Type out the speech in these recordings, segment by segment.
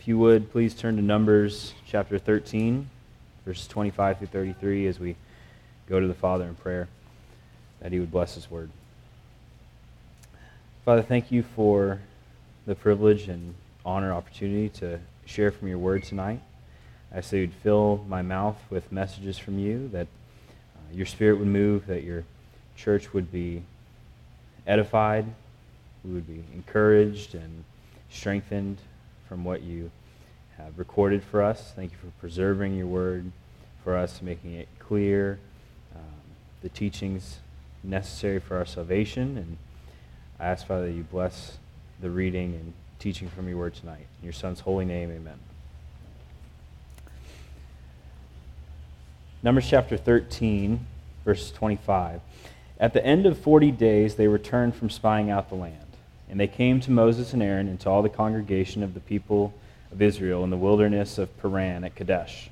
If you would, please turn to Numbers chapter 13, verses 25 through 33, as we go to the Father in prayer, that He would bless His word. Father, thank you for the privilege and honor opportunity to share from your word tonight. I ask that you'd fill my mouth with messages from you, that uh, your spirit would move, that your church would be edified, we would be encouraged and strengthened from what you have recorded for us. Thank you for preserving your word for us, making it clear, um, the teachings necessary for our salvation. And I ask, Father, that you bless the reading and teaching from your word tonight. In your Son's holy name, amen. Numbers chapter 13, verse 25. At the end of 40 days, they returned from spying out the land. And they came to Moses and Aaron and to all the congregation of the people of Israel in the wilderness of Paran at Kadesh.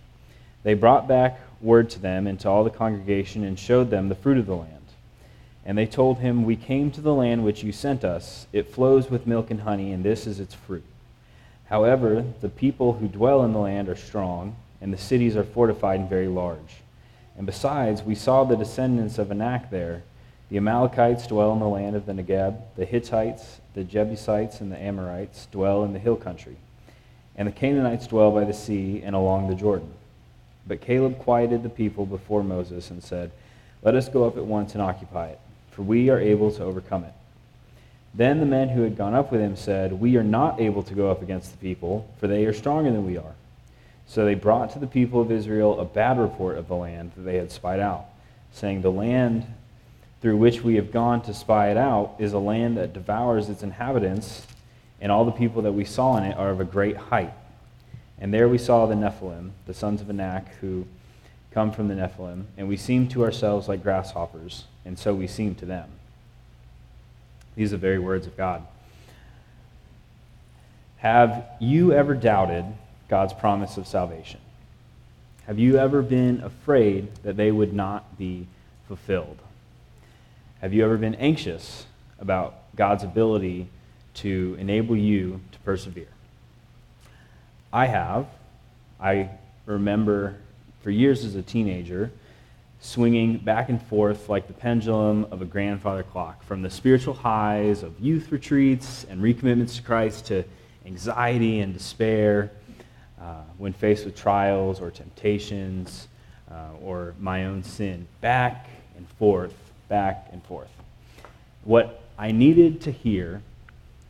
They brought back word to them and to all the congregation and showed them the fruit of the land. And they told him, We came to the land which you sent us. It flows with milk and honey, and this is its fruit. However, the people who dwell in the land are strong, and the cities are fortified and very large. And besides, we saw the descendants of Anak there the Amalekites dwell in the land of the Negeb. The Hittites, the Jebusites, and the Amorites dwell in the hill country. And the Canaanites dwell by the sea and along the Jordan. But Caleb quieted the people before Moses and said, Let us go up at once and occupy it, for we are able to overcome it. Then the men who had gone up with him said, We are not able to go up against the people, for they are stronger than we are. So they brought to the people of Israel a bad report of the land that they had spied out, saying, The land through which we have gone to spy it out is a land that devours its inhabitants, and all the people that we saw in it are of a great height. And there we saw the Nephilim, the sons of Anak, who come from the Nephilim, and we seemed to ourselves like grasshoppers, and so we seemed to them. These are the very words of God. Have you ever doubted God's promise of salvation? Have you ever been afraid that they would not be fulfilled? Have you ever been anxious about God's ability to enable you to persevere? I have. I remember for years as a teenager swinging back and forth like the pendulum of a grandfather clock from the spiritual highs of youth retreats and recommitments to Christ to anxiety and despair uh, when faced with trials or temptations uh, or my own sin, back and forth back and forth. What I needed to hear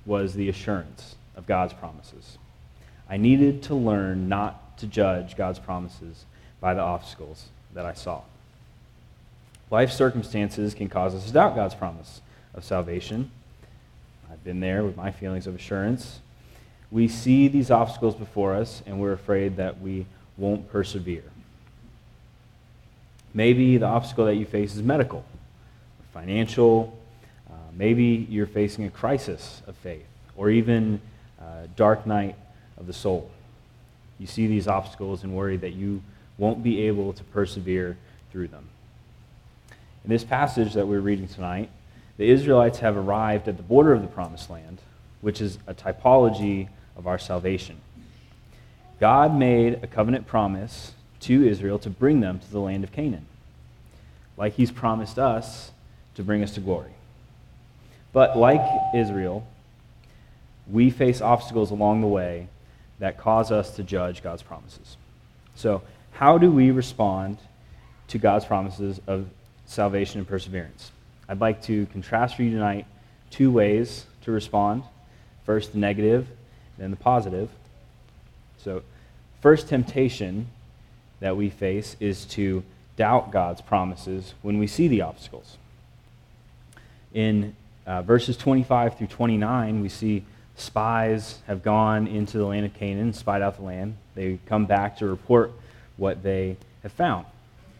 was the assurance of God's promises. I needed to learn not to judge God's promises by the obstacles that I saw. Life circumstances can cause us to doubt God's promise of salvation. I've been there with my feelings of assurance. We see these obstacles before us and we're afraid that we won't persevere. Maybe the obstacle that you face is medical financial. Uh, maybe you're facing a crisis of faith or even a dark night of the soul. You see these obstacles and worry that you won't be able to persevere through them. In this passage that we're reading tonight, the Israelites have arrived at the border of the promised land, which is a typology of our salvation. God made a covenant promise to Israel to bring them to the land of Canaan. Like he's promised us to bring us to glory. But like Israel, we face obstacles along the way that cause us to judge God's promises. So, how do we respond to God's promises of salvation and perseverance? I'd like to contrast for you tonight two ways to respond first, the negative, then the positive. So, first temptation that we face is to doubt God's promises when we see the obstacles. In uh, verses 25 through 29, we see spies have gone into the land of Canaan, spied out the land. They come back to report what they have found.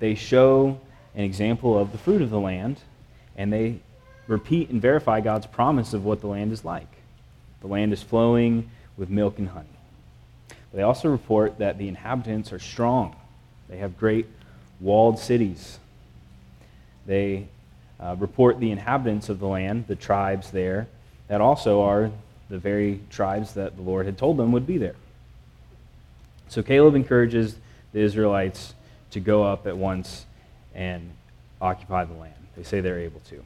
They show an example of the fruit of the land, and they repeat and verify God's promise of what the land is like. The land is flowing with milk and honey. They also report that the inhabitants are strong. They have great walled cities. They uh, report the inhabitants of the land, the tribes there, that also are the very tribes that the Lord had told them would be there. So Caleb encourages the Israelites to go up at once and occupy the land. They say they're able to.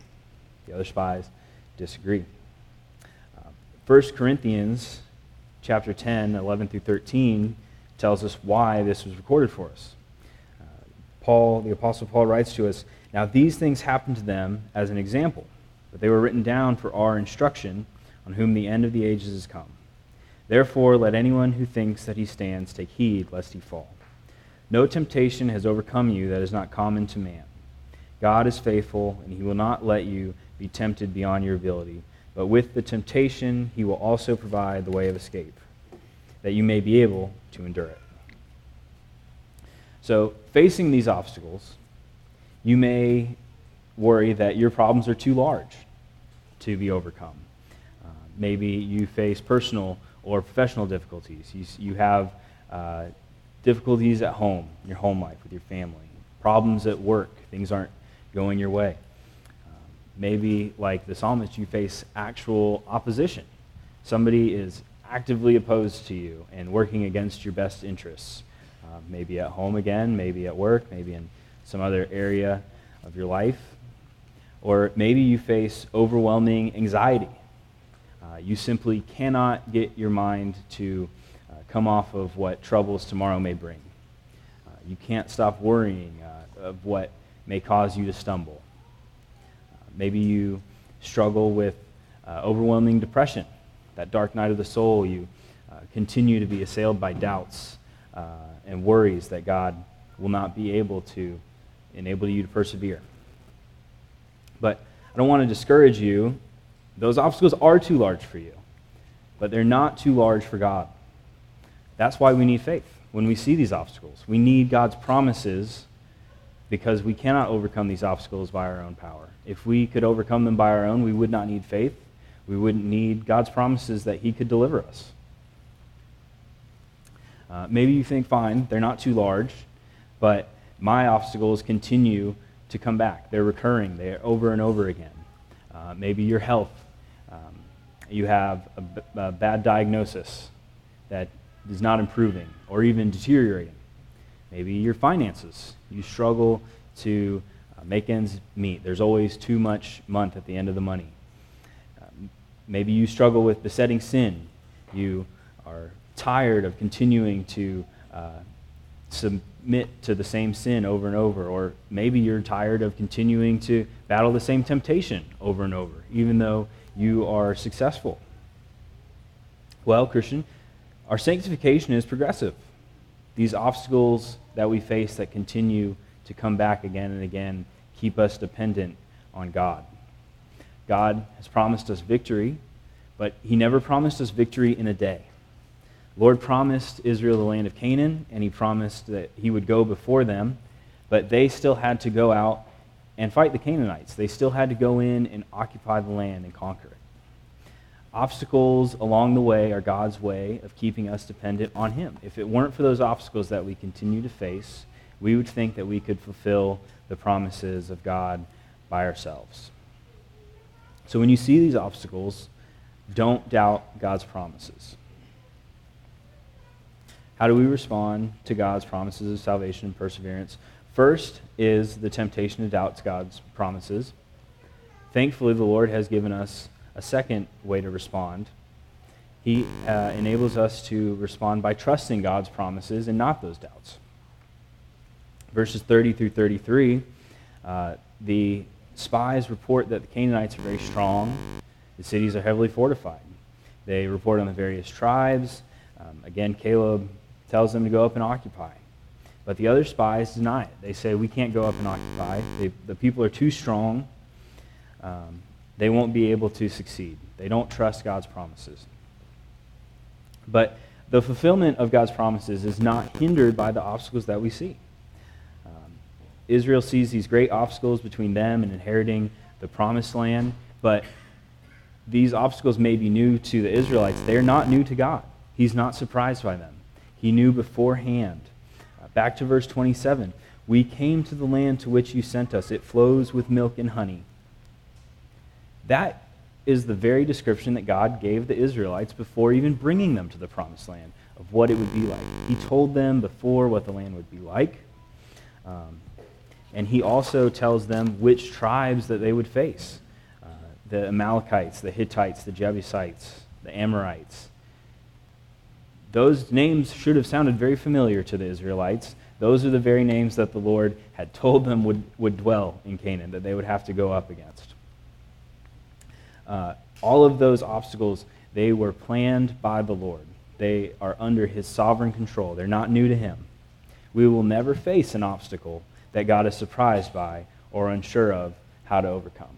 The other spies disagree. Uh, 1 Corinthians chapter 10, 11 through 13 tells us why this was recorded for us. Uh, Paul, the Apostle Paul, writes to us Now these things happened to them as an example, but they were written down for our instruction, on whom the end of the ages has come. Therefore, let anyone who thinks that he stands take heed lest he fall. No temptation has overcome you that is not common to man. God is faithful, and he will not let you be tempted beyond your ability. But with the temptation, he will also provide the way of escape, that you may be able to endure it. So, facing these obstacles, you may worry that your problems are too large to be overcome. Uh, maybe you face personal or professional difficulties. You, you have uh, difficulties at home, your home life, with your family, problems at work, things aren't going your way. Um, maybe, like the psalmist, you face actual opposition. Somebody is actively opposed to you and working against your best interests. Uh, maybe at home again, maybe at work, maybe in some other area of your life. Or maybe you face overwhelming anxiety. Uh, you simply cannot get your mind to uh, come off of what troubles tomorrow may bring. Uh, you can't stop worrying uh, of what may cause you to stumble. Uh, maybe you struggle with uh, overwhelming depression that dark night of the soul, you continue to be assailed by doubts and worries that God will not be able to enable you to persevere. But I don't want to discourage you. Those obstacles are too large for you, but they're not too large for God. That's why we need faith when we see these obstacles. We need God's promises because we cannot overcome these obstacles by our own power. If we could overcome them by our own, we would not need faith we wouldn't need God's promises that He could deliver us. Uh, maybe you think, fine, they're not too large, but my obstacles continue to come back. They're recurring, they're over and over again. Uh, maybe your health, um, you have a, b- a bad diagnosis that is not improving or even deteriorating. Maybe your finances, you struggle to uh, make ends meet. There's always too much month at the end of the money. Maybe you struggle with besetting sin. You are tired of continuing to uh, submit to the same sin over and over. Or maybe you're tired of continuing to battle the same temptation over and over, even though you are successful. Well, Christian, our sanctification is progressive. These obstacles that we face that continue to come back again and again keep us dependent on God. God has promised us victory, but he never promised us victory in a day. Lord promised Israel the land of Canaan, and he promised that he would go before them, but they still had to go out and fight the Canaanites. They still had to go in and occupy the land and conquer it. Obstacles along the way are God's way of keeping us dependent on him. If it weren't for those obstacles that we continue to face, we would think that we could fulfill the promises of God by ourselves. So when you see these obstacles, don't doubt God's promises. How do we respond to God's promises of salvation and perseverance? First is the temptation to doubt God's promises. Thankfully, the Lord has given us a second way to respond. He uh, enables us to respond by trusting God's promises and not those doubts. Verses 30 through 33, uh, the spies report that the Canaanites are very strong. The cities are heavily fortified. They report on the various tribes. Um, again, Caleb tells them to go up and occupy. But the other spies deny it. They say, We can't go up and occupy. They, the people are too strong. Um, they won't be able to succeed. They don't trust God's promises. But the fulfillment of God's promises is not hindered by the obstacles that we see. Israel sees these great obstacles between them and inheriting the promised land, but these obstacles may be new to the Israelites. They're not new to God. He's not surprised by them. He knew beforehand. Uh, back to verse 27 We came to the land to which you sent us, it flows with milk and honey. That is the very description that God gave the Israelites before even bringing them to the promised land. of what it would be like. He told them before what the land would be like. Um, and he also tells them which tribes that they would face uh, the Amalekites, the Hittites, the Jebusites, the Amorites. Those names should have sounded very familiar to the Israelites. Those are the very names that the Lord had told them would, would dwell in Canaan, that they would have to go up against. Uh, all of those obstacles, they were planned by the Lord. They are under his sovereign control. They're not new to him. We will never face an obstacle that God is surprised by or unsure of how to overcome.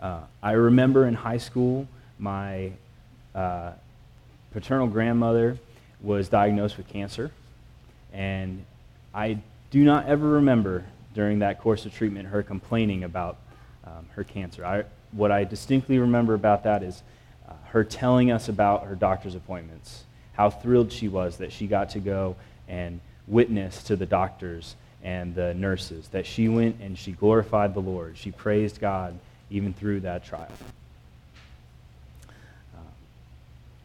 Uh, I remember in high school, my uh, paternal grandmother was diagnosed with cancer, and I do not ever remember during that course of treatment her complaining about um, her cancer. I, what I distinctly remember about that is uh, her telling us about her doctor's appointments, how thrilled she was that she got to go and witness to the doctors and the nurses, that she went and she glorified the Lord. She praised God even through that trial. Uh,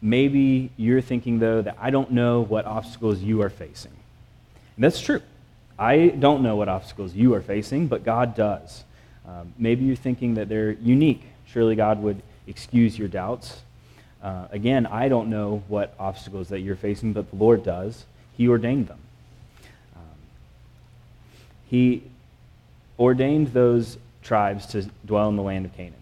maybe you're thinking, though, that I don't know what obstacles you are facing. And that's true. I don't know what obstacles you are facing, but God does. Um, maybe you're thinking that they're unique. Surely God would excuse your doubts. Uh, again, I don't know what obstacles that you're facing, but the Lord does. He ordained them. Um, he ordained those tribes to dwell in the land of Canaan.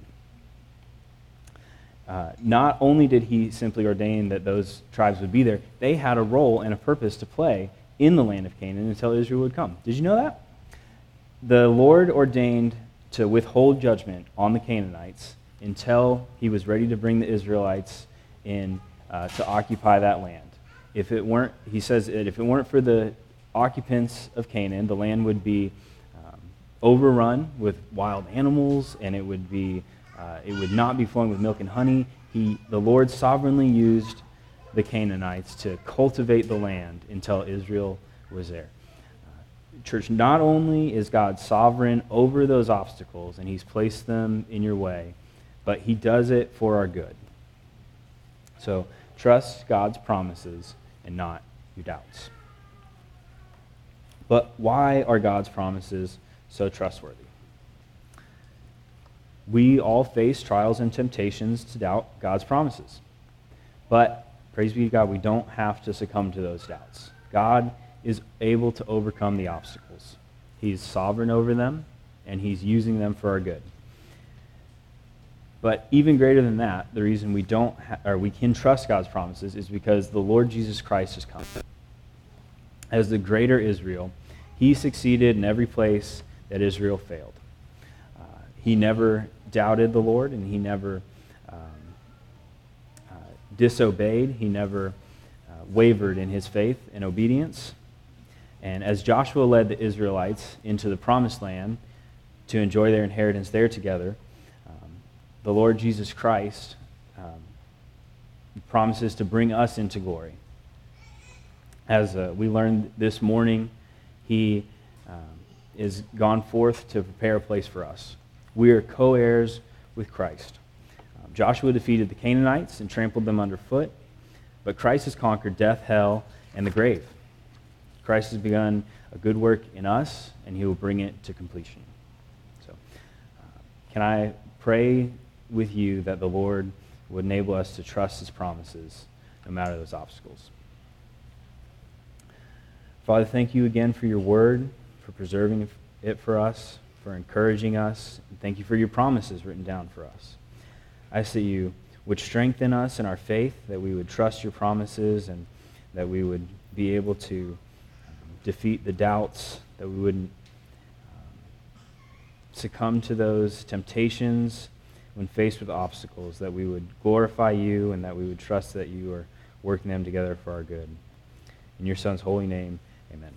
Uh, not only did he simply ordain that those tribes would be there, they had a role and a purpose to play in the land of Canaan until Israel would come. Did you know that? The Lord ordained to withhold judgment on the Canaanites until he was ready to bring the Israelites in uh, to occupy that land. If it weren't, he says, that if it weren't for the occupants of Canaan, the land would be um, overrun with wild animals, and it would be, uh, it would not be flowing with milk and honey. He, the Lord sovereignly used the Canaanites to cultivate the land until Israel was there. Uh, church, not only is God sovereign over those obstacles and He's placed them in your way, but He does it for our good. So trust God's promises and not your doubts. But why are God's promises so trustworthy? We all face trials and temptations to doubt God's promises. But Praise be to God, we don't have to succumb to those doubts. God is able to overcome the obstacles. He's sovereign over them, and He's using them for our good. But even greater than that, the reason we don't ha- or we can trust God's promises is because the Lord Jesus Christ has come. As the greater Israel, he succeeded in every place that Israel failed. Uh, he never doubted the Lord, and he never disobeyed. He never uh, wavered in his faith and obedience. And as Joshua led the Israelites into the promised land to enjoy their inheritance there together, um, the Lord Jesus Christ um, promises to bring us into glory. As uh, we learned this morning, he um, is gone forth to prepare a place for us. We are co heirs with Christ. Joshua defeated the Canaanites and trampled them underfoot, but Christ has conquered death, hell, and the grave. Christ has begun a good work in us, and he will bring it to completion. So, uh, can I pray with you that the Lord would enable us to trust his promises no matter those obstacles? Father, thank you again for your word, for preserving it for us, for encouraging us, and thank you for your promises written down for us. I that you would strengthen us in our faith, that we would trust your promises, and that we would be able to um, defeat the doubts, that we wouldn't um, succumb to those temptations when faced with obstacles, that we would glorify you, and that we would trust that you are working them together for our good. In your Son's holy name, amen.